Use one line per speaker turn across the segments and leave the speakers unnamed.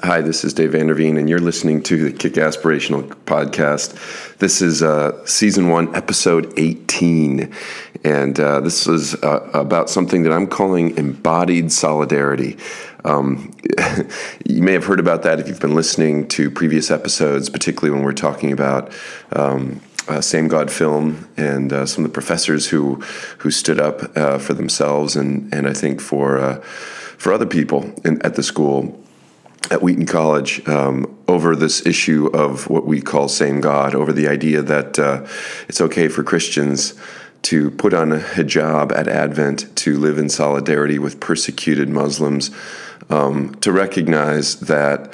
Hi, this is Dave Vanderveen, and you're listening to the Kick Aspirational podcast. This is uh, season one, episode 18. And uh, this is uh, about something that I'm calling embodied solidarity. Um, you may have heard about that if you've been listening to previous episodes, particularly when we're talking about. Um, uh, Same God film and uh, some of the professors who who stood up uh, for themselves and and I think for uh, for other people in, at the school at Wheaton College um, over this issue of what we call same God, over the idea that uh, it's okay for Christians to put on a hijab at Advent, to live in solidarity with persecuted Muslims, um, to recognize that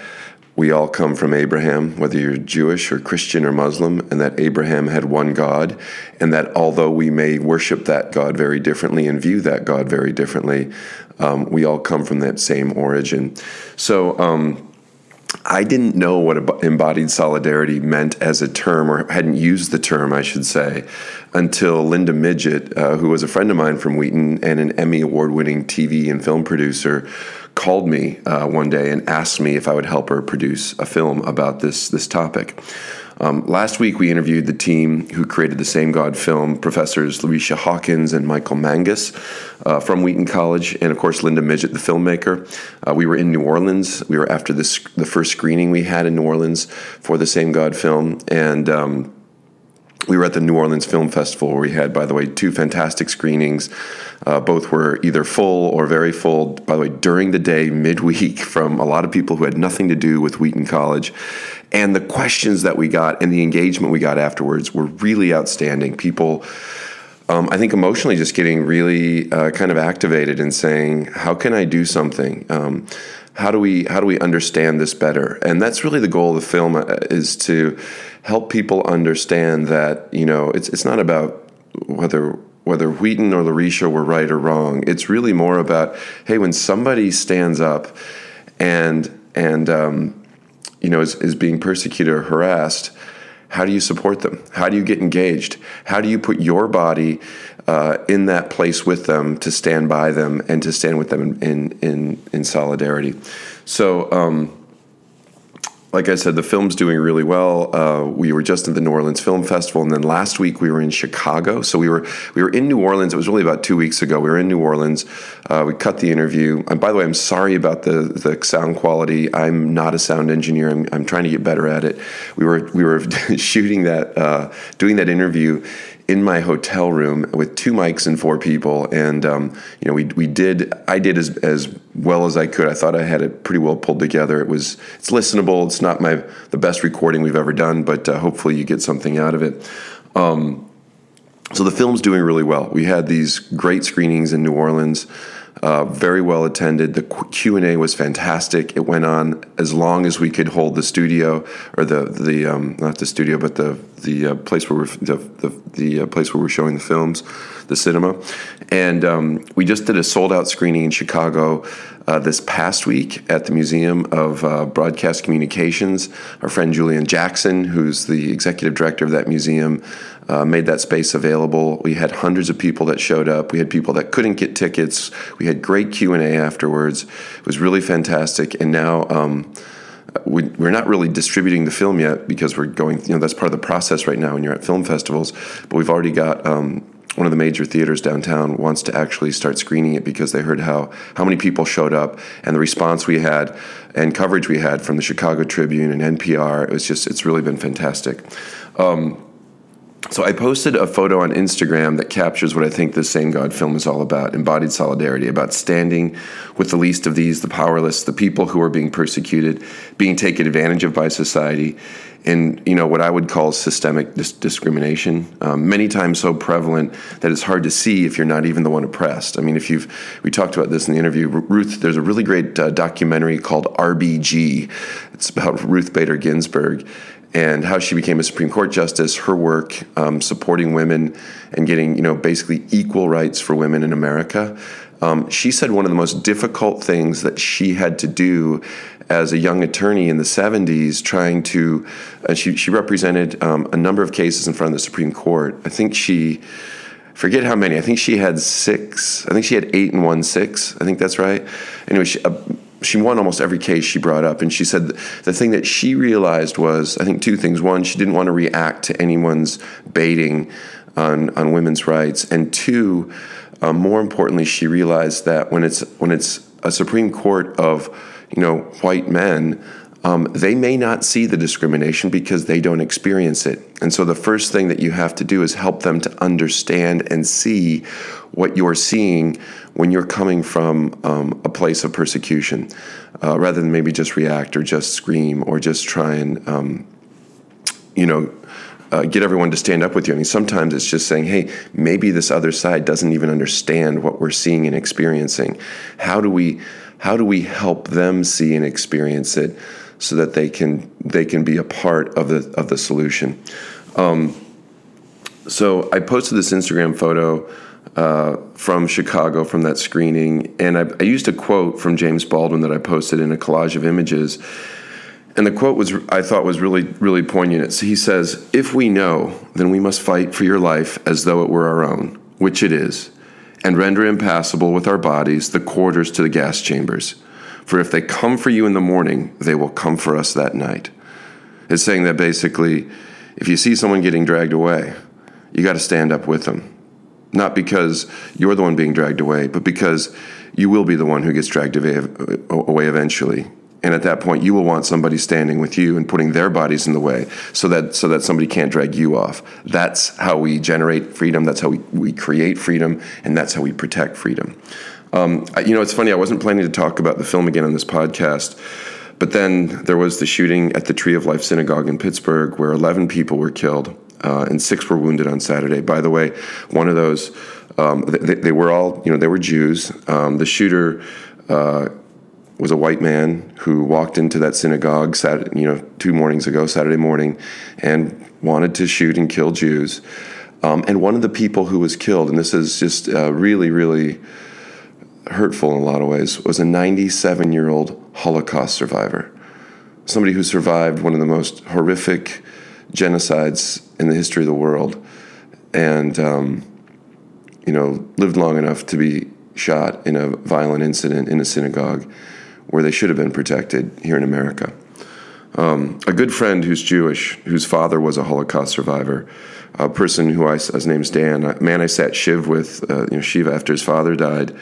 we all come from Abraham, whether you're Jewish or Christian or Muslim, and that Abraham had one God, and that although we may worship that God very differently and view that God very differently, um, we all come from that same origin. So, um, I didn't know what embodied solidarity meant as a term, or hadn't used the term, I should say, until Linda Midgett, uh, who was a friend of mine from Wheaton and an Emmy Award winning TV and film producer, called me uh, one day and asked me if I would help her produce a film about this, this topic. Um, last week, we interviewed the team who created the Same God film, professors Larycia Hawkins and Michael Mangis uh, from Wheaton College, and of course, Linda Midgett, the filmmaker. Uh, we were in New Orleans. We were after this, the first screening we had in New Orleans for the Same God film, and um, we were at the New Orleans Film Festival where we had, by the way, two fantastic screenings. Uh, both were either full or very full, by the way, during the day, midweek, from a lot of people who had nothing to do with Wheaton College. And the questions that we got and the engagement we got afterwards were really outstanding. People, um, I think, emotionally just getting really uh, kind of activated and saying, "How can I do something?" Um, how do we how do we understand this better? And that's really the goal of the film uh, is to help people understand that you know it's it's not about whether whether Wheaton or Larycia were right or wrong. It's really more about hey, when somebody stands up and and um, you know, is, is being persecuted or harassed, how do you support them? How do you get engaged? How do you put your body uh, in that place with them to stand by them and to stand with them in in in, solidarity? So. Um, like I said, the film's doing really well. Uh, we were just at the New Orleans Film Festival, and then last week we were in Chicago. So we were we were in New Orleans. It was really about two weeks ago. We were in New Orleans. Uh, we cut the interview. And by the way, I'm sorry about the the sound quality. I'm not a sound engineer. I'm, I'm trying to get better at it. We were we were shooting that uh, doing that interview in my hotel room with two mics and four people, and um, you know we we did I did as as well as I could. I thought I had it pretty well pulled together. It was it's listenable. It's not my the best recording we've ever done, but uh, hopefully you get something out of it. Um, so the film's doing really well. We had these great screenings in New Orleans. Uh, very well attended. The Q and A was fantastic. It went on as long as we could hold the studio or the the um, not the studio, but the the uh, place where we're the the, the uh, place where we're showing the films, the cinema, and um, we just did a sold out screening in Chicago. Uh, this past week at the Museum of uh, Broadcast Communications. Our friend Julian Jackson, who's the executive director of that museum, uh, made that space available. We had hundreds of people that showed up. We had people that couldn't get tickets. We had great Q and A afterwards. It was really fantastic. And now um, we, are not really distributing the film yet because we're going. You know, that's part of the process right now when you're at film festivals. But we've already got. Um, one of the major theaters downtown wants to actually start screening it because they heard how how many people showed up and the response we had and coverage we had from the Chicago Tribune and NPR. It was just it's really been fantastic. Um, so I posted a photo on Instagram that captures what I think this Same God film is all about embodied solidarity, about standing with the least of these, the powerless, the people who are being persecuted, being taken advantage of by society, and you know what I would call systemic dis- discrimination, um, many times so prevalent that it's hard to see if you're not even the one oppressed. I mean, if you've we talked about this in the interview, Ruth. There's a really great uh, documentary called RBG. It's about Ruth Bader Ginsburg, and how she became a Supreme Court justice, her work um, supporting women and getting, you know, basically equal rights for women in America. Um, she said one of the most difficult things that she had to do as a young attorney in the 70s, trying to, uh, she, she represented um, a number of cases in front of the Supreme Court. I think she, forget how many, I think she had six, I think she had eight and one six, I think that's right. Anyway, she, uh, she won almost every case she brought up, and she said the thing that she realized was I think two things. One, she didn't want to react to anyone's baiting on on women's rights, and two, uh, more importantly, she realized that when it's when it's a Supreme Court of you know white men um, they may not see the discrimination because they don't experience it. And so the first thing that you have to do is help them to understand and see what you're seeing when you're coming from um, a place of persecution, uh, rather than maybe just react or just scream or just try and, um, you know, uh, get everyone to stand up with you. I mean, sometimes it's just saying, hey, maybe this other side doesn't even understand what we're seeing and experiencing. How do we, how do we help them see and experience it? So that they can they can be a part of the of the solution. Um, so I posted this Instagram photo uh, from Chicago from that screening, and I, I, used a quote from James Baldwin that I posted in a collage of images. And the quote was I thought was really really poignant. So he says, "If we know, then we must fight for your life as though it were our own, which it is, and render impassable with our bodies the quarters to the gas chambers." For if they come for you in the morning, they will come for us that night. It's saying that basically, if you see someone getting dragged away, you got to stand up with them. Not because you're the one being dragged away, but because you will be the one who gets dragged uh, away eventually. And at that point, you will want somebody standing with you and putting their bodies in the way so that, so that somebody can't drag you off. That's how we generate freedom. That's how we, we create freedom. And that's how we protect freedom. Um, you know, it's funny. I wasn't planning to talk about the film again on this podcast, but then there was the shooting at the Tree of Life Synagogue in Pittsburgh, where 11 people were killed uh, and six were wounded on Saturday. By the way, one of those, um, they, they, were all, you know, they were Jews. Um, the shooter. Uh, was a white man who walked into that synagogue, Saturday, you know, two mornings ago, Saturday morning, and wanted to shoot and kill Jews. Um, and one of the people who was killed, and this is just uh, really, really hurtful in a lot of ways, was a 97 year old Holocaust survivor. Somebody who survived one of the most horrific genocides in the history of the world and, um, you know, lived long enough to be shot in a violent incident in a synagogue where they should have been protected here in America. Um, a good friend who's Jewish, whose father was a Holocaust survivor, a person who I, his name's Dan, a man I sat Shiv with, uh, you know, Shiva after his father died,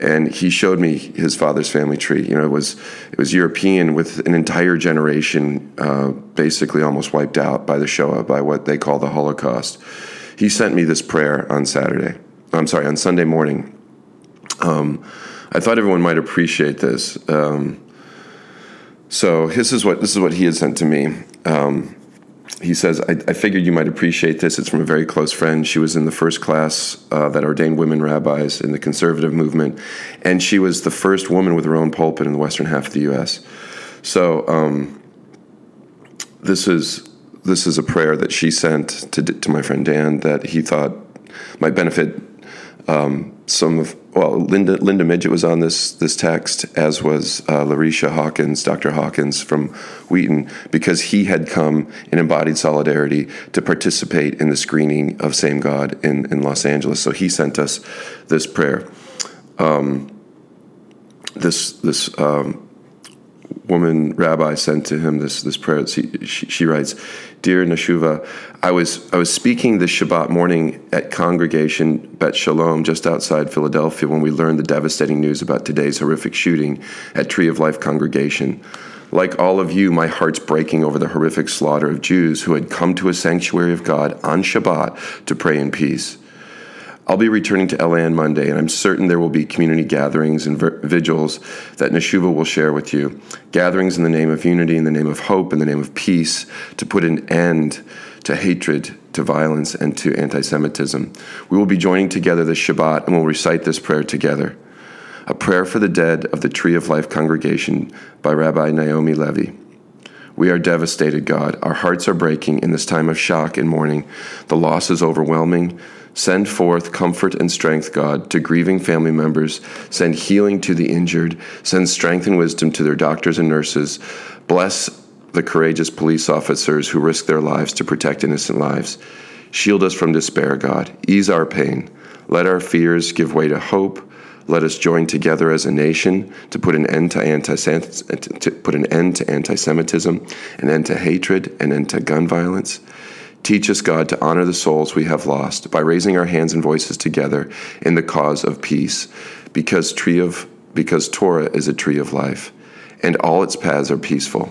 and he showed me his father's family tree. You know, it was it was European with an entire generation uh, basically almost wiped out by the Shoah, by what they call the Holocaust. He sent me this prayer on Saturday. I'm sorry, on Sunday morning. Um, I thought everyone might appreciate this. Um, so this is what this is what he had sent to me. Um, he says, I, I, figured you might appreciate this. It's from a very close friend. She was in the first class uh, that ordained women rabbis in the conservative movement, and she was the first woman with her own pulpit in the western half of the U.S. So um, this is this is a prayer that she sent to to my friend Dan that he thought might benefit um, some of well, Linda Linda Midgett was on this this text, as was uh, Larycia Hawkins, Dr. Hawkins from Wheaton, because he had come in embodied solidarity to participate in the screening of Same God in, in Los Angeles. So he sent us this prayer. Um, this this um, woman rabbi sent to him this this prayer. She, she, writes, "Dear Nashuva, I was I was speaking this Shabbat morning at Congregation Bet Shalom just outside Philadelphia when we learned the devastating news about today's horrific shooting at Tree of Life Congregation." Like all of you, my heart's breaking over the horrific slaughter of Jews who had come to a sanctuary of God on Shabbat to pray in peace. I'll be returning to LA on Monday, and I'm certain there will be community gatherings and vigils that Nashuva will share with you. Gatherings in the name of unity, in the name of hope, in the name of peace, to put an end to hatred, to violence, and to anti Semitism. We will be joining together this Shabbat and we will recite this prayer together. A prayer for the dead of the Tree of Life congregation by Rabbi Naomi Levy. We are devastated, God. Our hearts are breaking in this time of shock and mourning. The loss is overwhelming. Send forth comfort and strength, God, to grieving family members. Send healing to the injured. Send strength and wisdom to their doctors and nurses. Bless the courageous police officers who risk their lives to protect innocent lives. Shield us from despair, God. Ease our pain. Let our fears give way to hope. Let us join together as a nation to put an end to anti to put an end to anti-Semitism, an end to hatred, an end to gun violence. Teach us, God, to honor the souls we have lost by raising our hands and voices together in the cause of peace, because tree of because Torah is a tree of life, and all its paths are peaceful.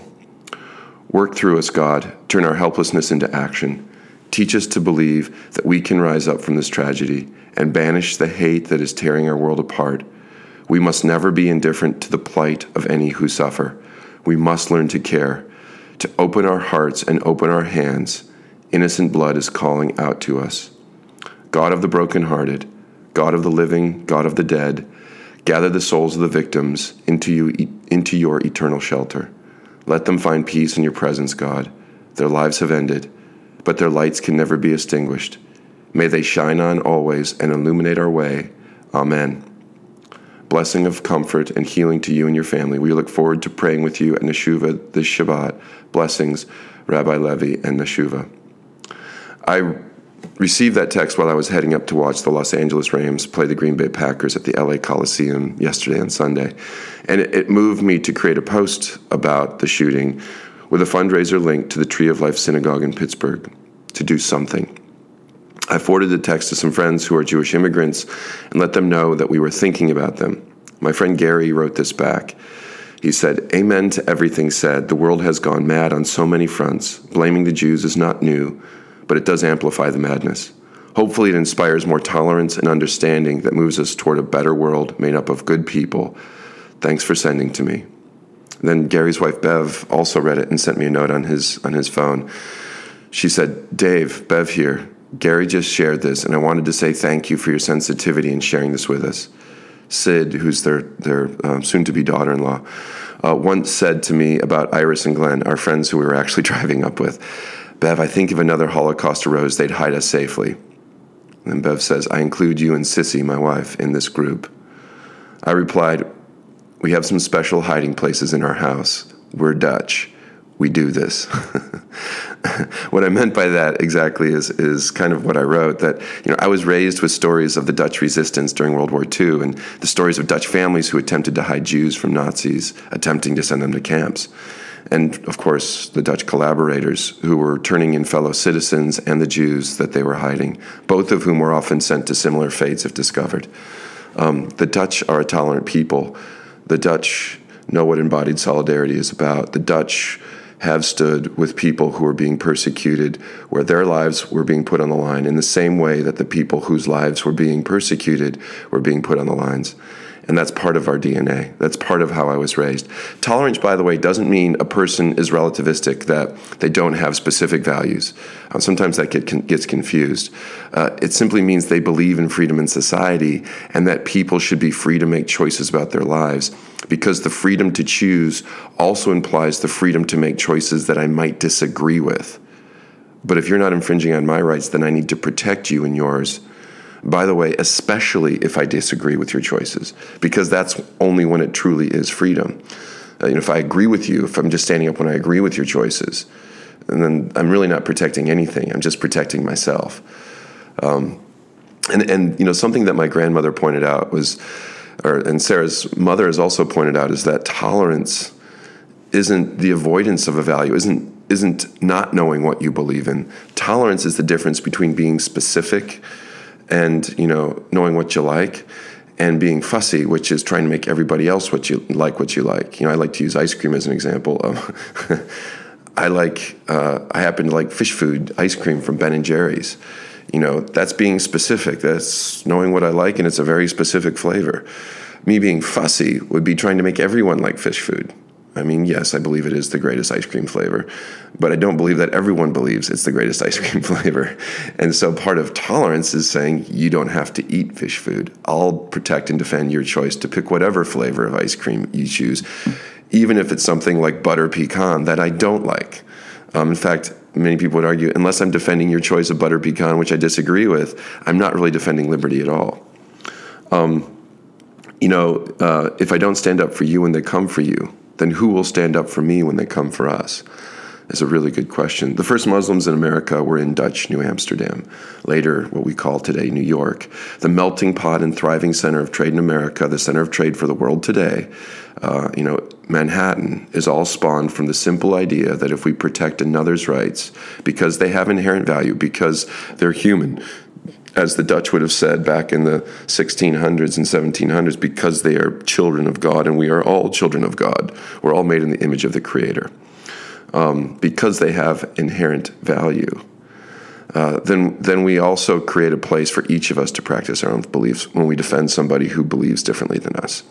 Work through us, God. Turn our helplessness into action. Teach us to believe that we can rise up from this tragedy and banish the hate that is tearing our world apart. We must never be indifferent to the plight of any who suffer. We must learn to care, to open our hearts and open our hands. Innocent blood is calling out to us. God of the brokenhearted, God of the living, God of the dead, gather the souls of the victims into, you, into your eternal shelter. Let them find peace in your presence, God. Their lives have ended, but their lights can never be extinguished. May they shine on always and illuminate our way. Amen. Blessing of comfort and healing to you and your family. We look forward to praying with you at Nashuva this Shabbat. Blessings, Rabbi Levy and Nashuva. I received that text while I was heading up to watch the Los Angeles Rams play the Green Bay Packers at the LA Coliseum yesterday on Sunday. And it, it moved me to create a post about the shooting with a fundraiser link to the Tree of Life Synagogue in Pittsburgh to do something. I forwarded the text to some friends who are Jewish immigrants and let them know that we were thinking about them. My friend Gary wrote this back. He said, Amen to everything said. The world has gone mad on so many fronts. Blaming the Jews is not new, but it does amplify the madness. Hopefully, it inspires more tolerance and understanding that moves us toward a better world made up of good people. Thanks for sending to me. Then Gary's wife Bev also read it and sent me a note on his on his phone. She said, "Dave, Bev here. Gary just shared this, and I wanted to say thank you for your sensitivity in sharing this with us. Sid, who's their, their um, soon to be daughter in law, uh, once said to me about Iris and Glenn, our friends who we were actually driving up with, Bev, I think if another Holocaust arose, they'd hide us safely. And Bev says, I include you and Sissy, my wife, in this group. I replied, We have some special hiding places in our house. We're Dutch we do this. what I meant by that exactly is is kind of what I wrote that you know I was raised with stories of the Dutch resistance during World War II and the stories of Dutch families who attempted to hide Jews from Nazis, attempting to send them to camps. And of course, the Dutch collaborators who were turning in fellow citizens and the Jews that they were hiding, both of whom were often sent to similar fates if discovered. Um, the Dutch are a tolerant people. The Dutch know what embodied solidarity is about. The Dutch have stood with people who are being persecuted, where their lives were being put on the line, in the same way that the people whose lives were being persecuted were being put on the lines. And that's part of our DNA. That's part of how I was raised. Tolerance, by the way, doesn't mean a person is relativistic, that they don't have specific values. Uh, sometimes that get, gets confused. Uh, it simply means they believe in freedom in society and that people should be free to make choices about their lives because the freedom to choose also implies the freedom to make choices that I might disagree with. But if you're not infringing on my rights, then I need to protect you and yours by the way, especially if I disagree with your choices, because that's only when it truly is freedom. Uh, you know, if I agree with you, if I'm just standing up when I agree with your choices, and then I'm really not protecting anything. I'm just protecting myself. Um, and and you know something that my grandmother pointed out was, or and Sarah's mother has also pointed out is that tolerance isn't the avoidance of a value, isn't isn't not knowing what you believe in. Tolerance is the difference between being specific and you know knowing what you like and being fussy, which is trying to make everybody else what you like what you like. You know, I like to use ice cream as an example. of I like uh, I happen to like Phish Food ice cream from Ben and Jerry's. You know, that's being specific. That's knowing what I like, and it's a very specific flavor. Me being fussy would be trying to make everyone like Phish Food. I mean, yes, I believe it is the greatest ice cream flavor, but I don't believe that everyone believes it's the greatest ice cream flavor. And so part of tolerance is saying you don't have to eat Phish Food. I'll protect and defend your choice to pick whatever flavor of ice cream you choose, even if it's something like butter pecan that I don't like. Um, in fact, many people would argue, unless I'm defending your choice of butter pecan, which I disagree with, I'm not really defending liberty at all. Um, you know, uh, if I don't stand up for you when they come for you, then who will stand up for me when they come for us? is a really good question. The first Muslims in America were in Dutch New Amsterdam, later what we call today New York. The melting pot and thriving center of trade in America, the center of trade for the world today. Uh, you know, Manhattan is all spawned from the simple idea that if we protect another's rights because they have inherent value, because they're human, as the Dutch would have said back in the 1600s and 1700s, because they are children of God, and we are all children of God. We're all made in the image of the Creator. Um, because they have inherent value, uh, then then we also create a place for each of us to practice our own beliefs when we defend somebody who believes differently than us.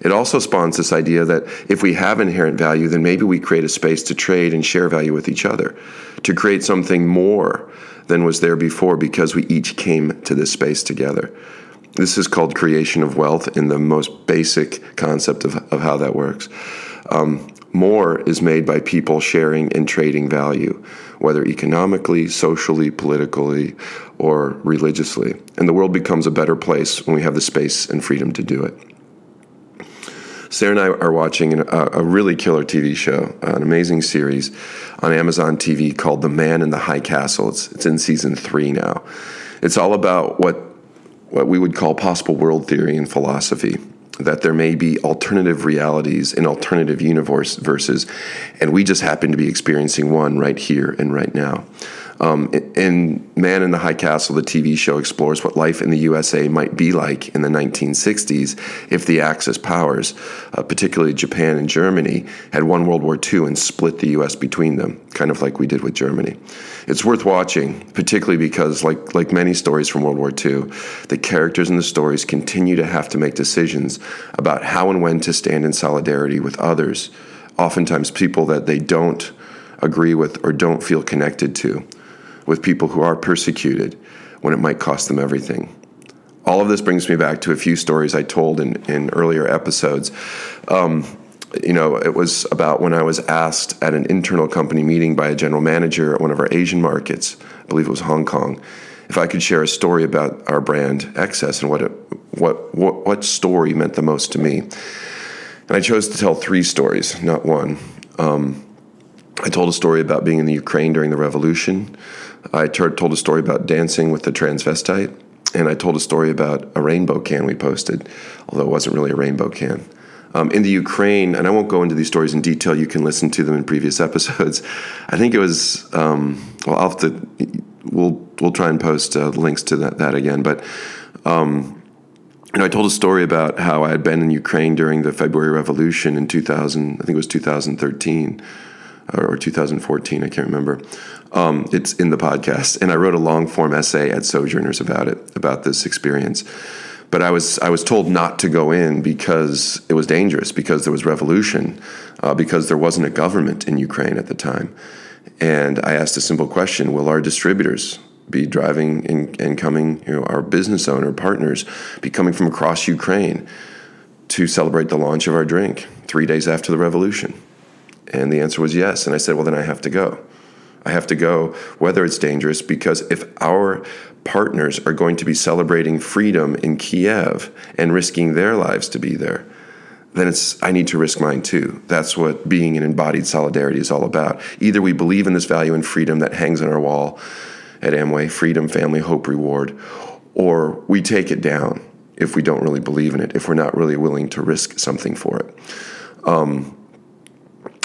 It also spawns this idea that if we have inherent value, then maybe we create a space to trade and share value with each other, to create something more than was there before because we each came to this space together. This is called creation of wealth in the most basic concept of, of how that works. Um, more is made by people sharing and trading value, whether economically, socially, politically, or religiously. And the world becomes a better place when we have the space and freedom to do it. Sarah and I are watching a, uh, a, really killer TV show, an amazing series on Amazon TV called The Man in the High Castle. It's, it's in season three now. It's all about what, what we would call possible world theory and philosophy that there may be alternative realities in alternative universes, and we just happen to be experiencing one right here and right now. Um, in Man in the High Castle, the TV show explores what life in the USA might be like in the 1960s if the Axis powers, uh, particularly Japan and Germany, had won World War II and split the US between them, kind of like we did with Germany. It's worth watching, particularly because, like, like many stories from World War II, the characters in the stories continue to have to make decisions about how and when to stand in solidarity with others, oftentimes people that they don't agree with or don't feel connected to with people who are persecuted when it might cost them everything. All of this brings me back to a few stories I told in, in earlier episodes. Um, you know, it was about when I was asked at an internal company meeting by a general manager at one of our Asian markets, I believe it was Hong Kong, if I could share a story about our brand XS and what it, what what what story meant the most to me. And I chose to tell three stories, not one. Um, I told a story about being in the Ukraine during the revolution. I told a story about dancing with the transvestite, and I told a story about a rainbow can we posted, although it wasn't really a rainbow can. Um, in the Ukraine, and I won't go into these stories in detail. You can listen to them in previous episodes. I think it was. Um, well, I'll have to. We'll we'll try and post uh, links to that, that again. But um, you know, I told a story about how I had been in Ukraine during the February Revolution in 2000. I think it was 2013 or 2014. I can't remember. Um, it's in the podcast, and I wrote a long form essay at Sojourners about it, about this experience. But I was I was told not to go in because it was dangerous, because there was revolution, uh, because there wasn't a government in Ukraine at the time. And I asked a simple question: Will our distributors be driving and, and coming? You know, our business owner partners be coming from across Ukraine to celebrate the launch of our drink three days after the revolution? And the answer was yes. And I said, well, then I have to go. I have to go, whether it's dangerous, because if our partners are going to be celebrating freedom in Kiev and risking their lives to be there, then it's I need to risk mine too. That's what being in embodied solidarity is all about. Either we believe in this value and freedom that hangs on our wall at Amway, freedom, family, hope, reward, or we take it down if we don't really believe in it, if we're not really willing to risk something for it. Um,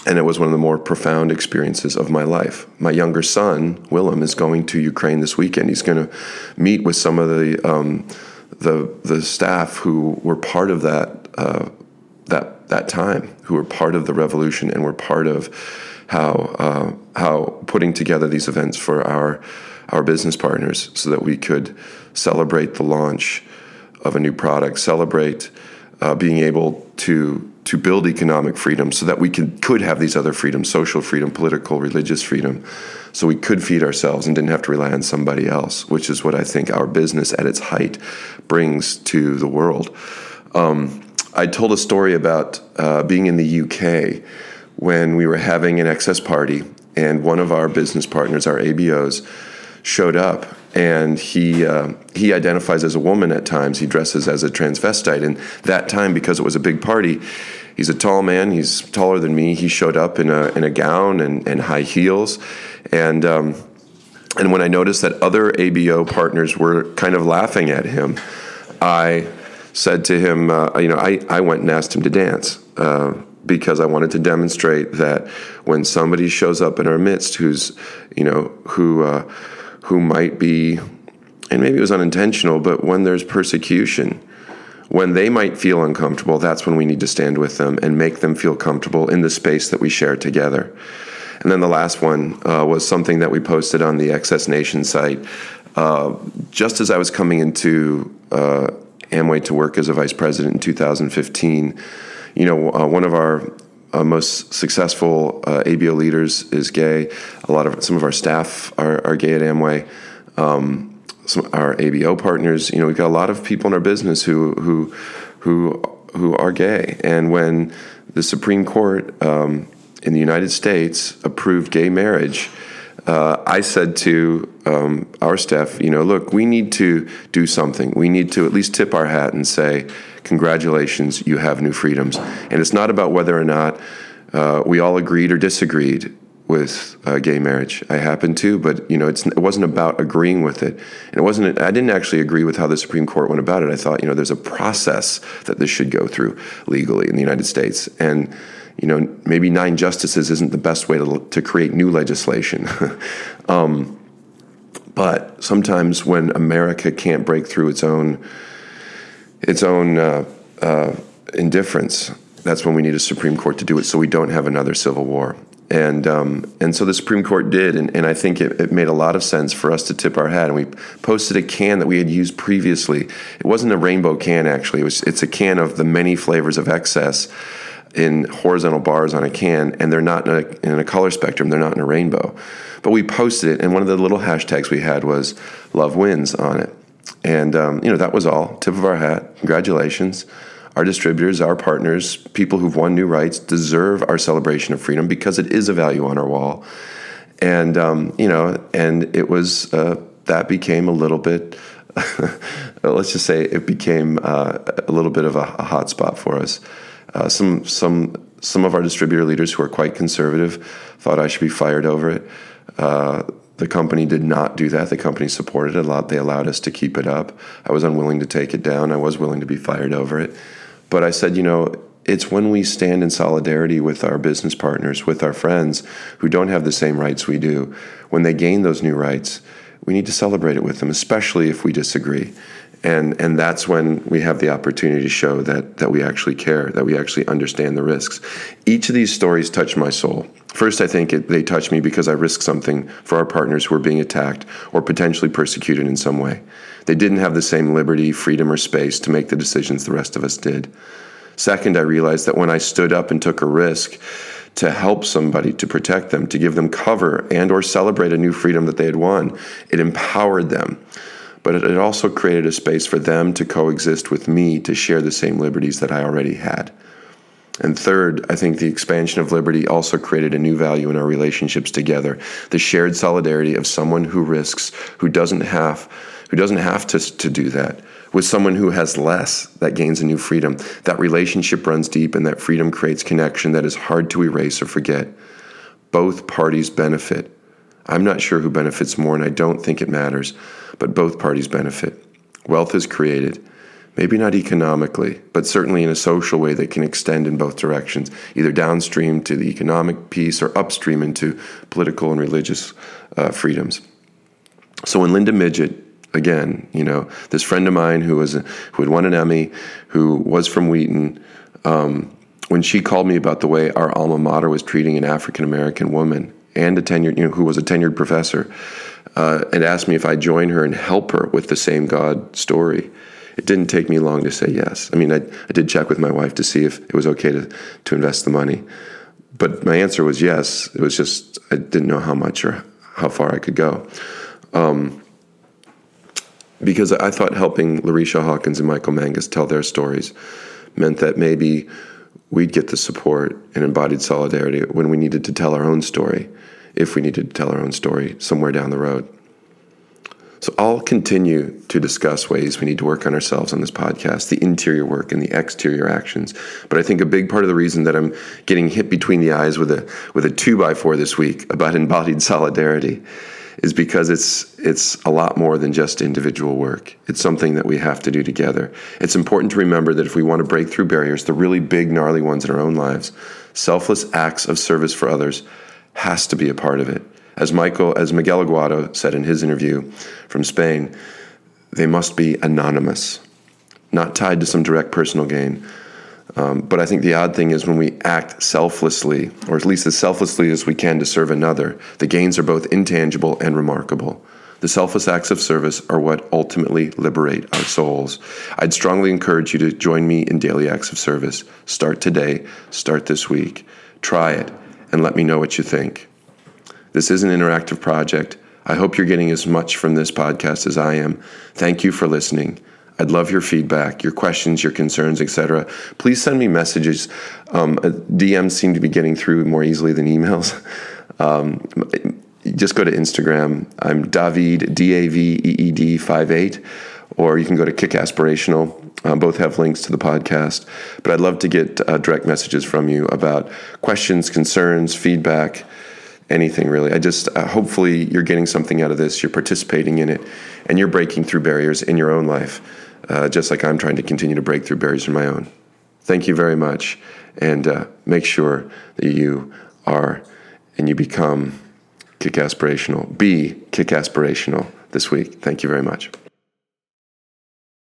and it was one of the more profound experiences of my life. My younger son, Willem, is going to Ukraine this weekend. He's going to meet with some of the um, the the staff who were part of that uh, that that time, who were part of the revolution and were part of how uh, how putting together these events for our our business partners, so that we could celebrate the launch of a new product, celebrate uh, being able to to build economic freedom so that we could, could have these other freedoms social freedom, political, religious freedom. So we could feed ourselves and didn't have to rely on somebody else, which is what I think our business at its height brings to the world. Um, I told a story about uh, being in the UK when we were having an XS party, and one of our business partners, our ABOs, showed up and he uh, he identifies as a woman at times. He dresses as a transvestite, and that time because it was a big party, he's a tall man. He's taller than me. He showed up in a in a gown and, and high heels, and um, and when I noticed that other ABO partners were kind of laughing at him, I said to him, uh, you know, I, I went and asked him to dance. Uh, because I wanted to demonstrate that when somebody shows up in our midst who's, you know, who uh, who might be, and maybe it was unintentional, but when there's persecution, when they might feel uncomfortable, that's when we need to stand with them and make them feel comfortable in the space that we share together. And then the last one uh, was something that we posted on the XS Nation site. Uh, just as I was coming into uh, Amway to work as a vice president in 2015, you know, uh, one of our uh, most successful uh, ABO leaders is gay. A lot of some of our staff are, are gay at Amway. Um, some our ABO partners, you know, we've got a lot of people in our business who who who who are gay. And when the Supreme Court um, in the United States approved gay marriage, uh, I said to um, our staff, you know, look, we need to do something. We need to at least tip our hat and say, congratulations, you have new freedoms. And it's not about whether or not uh, we all agreed or disagreed with uh, gay marriage. I happened to, but you know, it wasn't about agreeing with it, and it wasn't. I didn't actually agree with how the Supreme Court went about it. I thought, you know, there's a process that this should go through legally in the United States, and you know, maybe nine justices isn't the best way to to create new legislation. um, but sometimes when America can't break through its own its own uh, uh, indifference, that's when we need a Supreme Court to do it so we don't have another civil war. And, um, and so the Supreme Court did, and, and I think it, it, made a lot of sense for us to tip our hat. And we posted a can that we had used previously. It wasn't a rainbow can, actually. It was, it's a can of the many flavors of XS in horizontal bars on a can, and they're not in a, in a color spectrum, they're not in a rainbow. But we posted it, and one of the little hashtags we had was love wins on it. And, um, you know, that was all. Tip of our hat. Congratulations. Our distributors, our partners, people who've won new rights deserve our celebration of freedom because it is a value on our wall. And, um, you know, and it was, uh, that became a little bit, let's just say it became uh, a little bit of a, a hot spot for us. Uh, some, some, some of our distributor leaders who are quite conservative thought I should be fired over it. Uh, the company did not do that. The company supported it a lot. They allowed us to keep it up. I was unwilling to take it down. I was willing to be fired over it. But I said, you know, it's when we stand in solidarity with our business partners, with our friends who don't have the same rights we do, when they gain those new rights, we need to celebrate it with them, especially if we disagree. And, and that's when we have the opportunity to show that, that we actually care, that we actually understand the risks. Each of these stories touch my soul. First, I think it, they touch me because I risked something for our partners who were being attacked or potentially persecuted in some way. They didn't have the same liberty, freedom, or space to make the decisions the rest of us did. Second, I realized that when I stood up and took a risk to help somebody, to protect them, to give them cover and or celebrate a new freedom that they had won, it empowered them. But it also created a space for them to coexist with me to share the same liberties that I already had. And third, I think the expansion of liberty also created a new value in our relationships together. The shared solidarity of someone who risks, who doesn't have, who doesn't have to, to do that, with someone who has less that gains a new freedom. That relationship runs deep and that freedom creates connection that is hard to erase or forget. Both parties benefit. I'm not sure who benefits more, and I don't think it matters, but both parties benefit. Wealth is created maybe not economically, but certainly in a social way that can extend in both directions, either downstream to the economic piece or upstream into political and religious uh, freedoms. So when Linda Midgett, again, you know, this friend of mine who was who had won an Emmy, who was from Wheaton, um, when she called me about the way our alma mater was treating an African American woman and a tenured, you know, who was a tenured professor, uh, and asked me if I'd join her and help her with the same God story it didn't take me long to say yes. I mean, I, I did check with my wife to see if it was okay to, to invest the money. But my answer was yes. It was just, I didn't know how much or how far I could go. Um, because I thought helping Larycia Hawkins and Michael Mangis tell their stories meant that maybe we'd get the support and embodied solidarity when we needed to tell our own story, if we needed to tell our own story somewhere down the road. So I'll continue to discuss ways we need to work on ourselves on this podcast, the interior work and the exterior actions. But I think a big part of the reason that I'm getting hit between the eyes with a with a two by four this week about embodied solidarity is because it's it's a lot more than just individual work. It's something that we have to do together. It's important to remember that if we want to break through barriers, the really big gnarly ones in our own lives, selfless acts of service for others has to be a part of it. As Michael, as Miguel Aguado said in his interview from Spain, they must be anonymous, not tied to some direct personal gain. Um, but I think the odd thing is when we act selflessly, or at least as selflessly as we can to serve another, the gains are both intangible and remarkable. The selfless acts of service are what ultimately liberate our souls. I'd strongly encourage you to join me in daily acts of service. Start today, start this week. Try it, and let me know what you think. This is an interactive project. I hope you're getting as much from this podcast as I am. Thank you for listening. I'd love your feedback, your questions, your concerns, etc. Please send me messages. Um, uh, DMs seem to be getting through more easily than emails. Um, just go to Instagram. I'm David D A V E E D five eight, or you can go to Kick Aspirational. Um, both have links to the podcast. But I'd love to get uh, direct messages from you about questions, concerns, feedback anything really. I just uh, hopefully you're getting something out of this. You're participating in it, and you're breaking through barriers in your own life, uh, just like I'm trying to continue to break through barriers in my own. Thank you very much, and uh, make sure that you are and you become kick aspirational. Be kick aspirational this week. Thank you very much.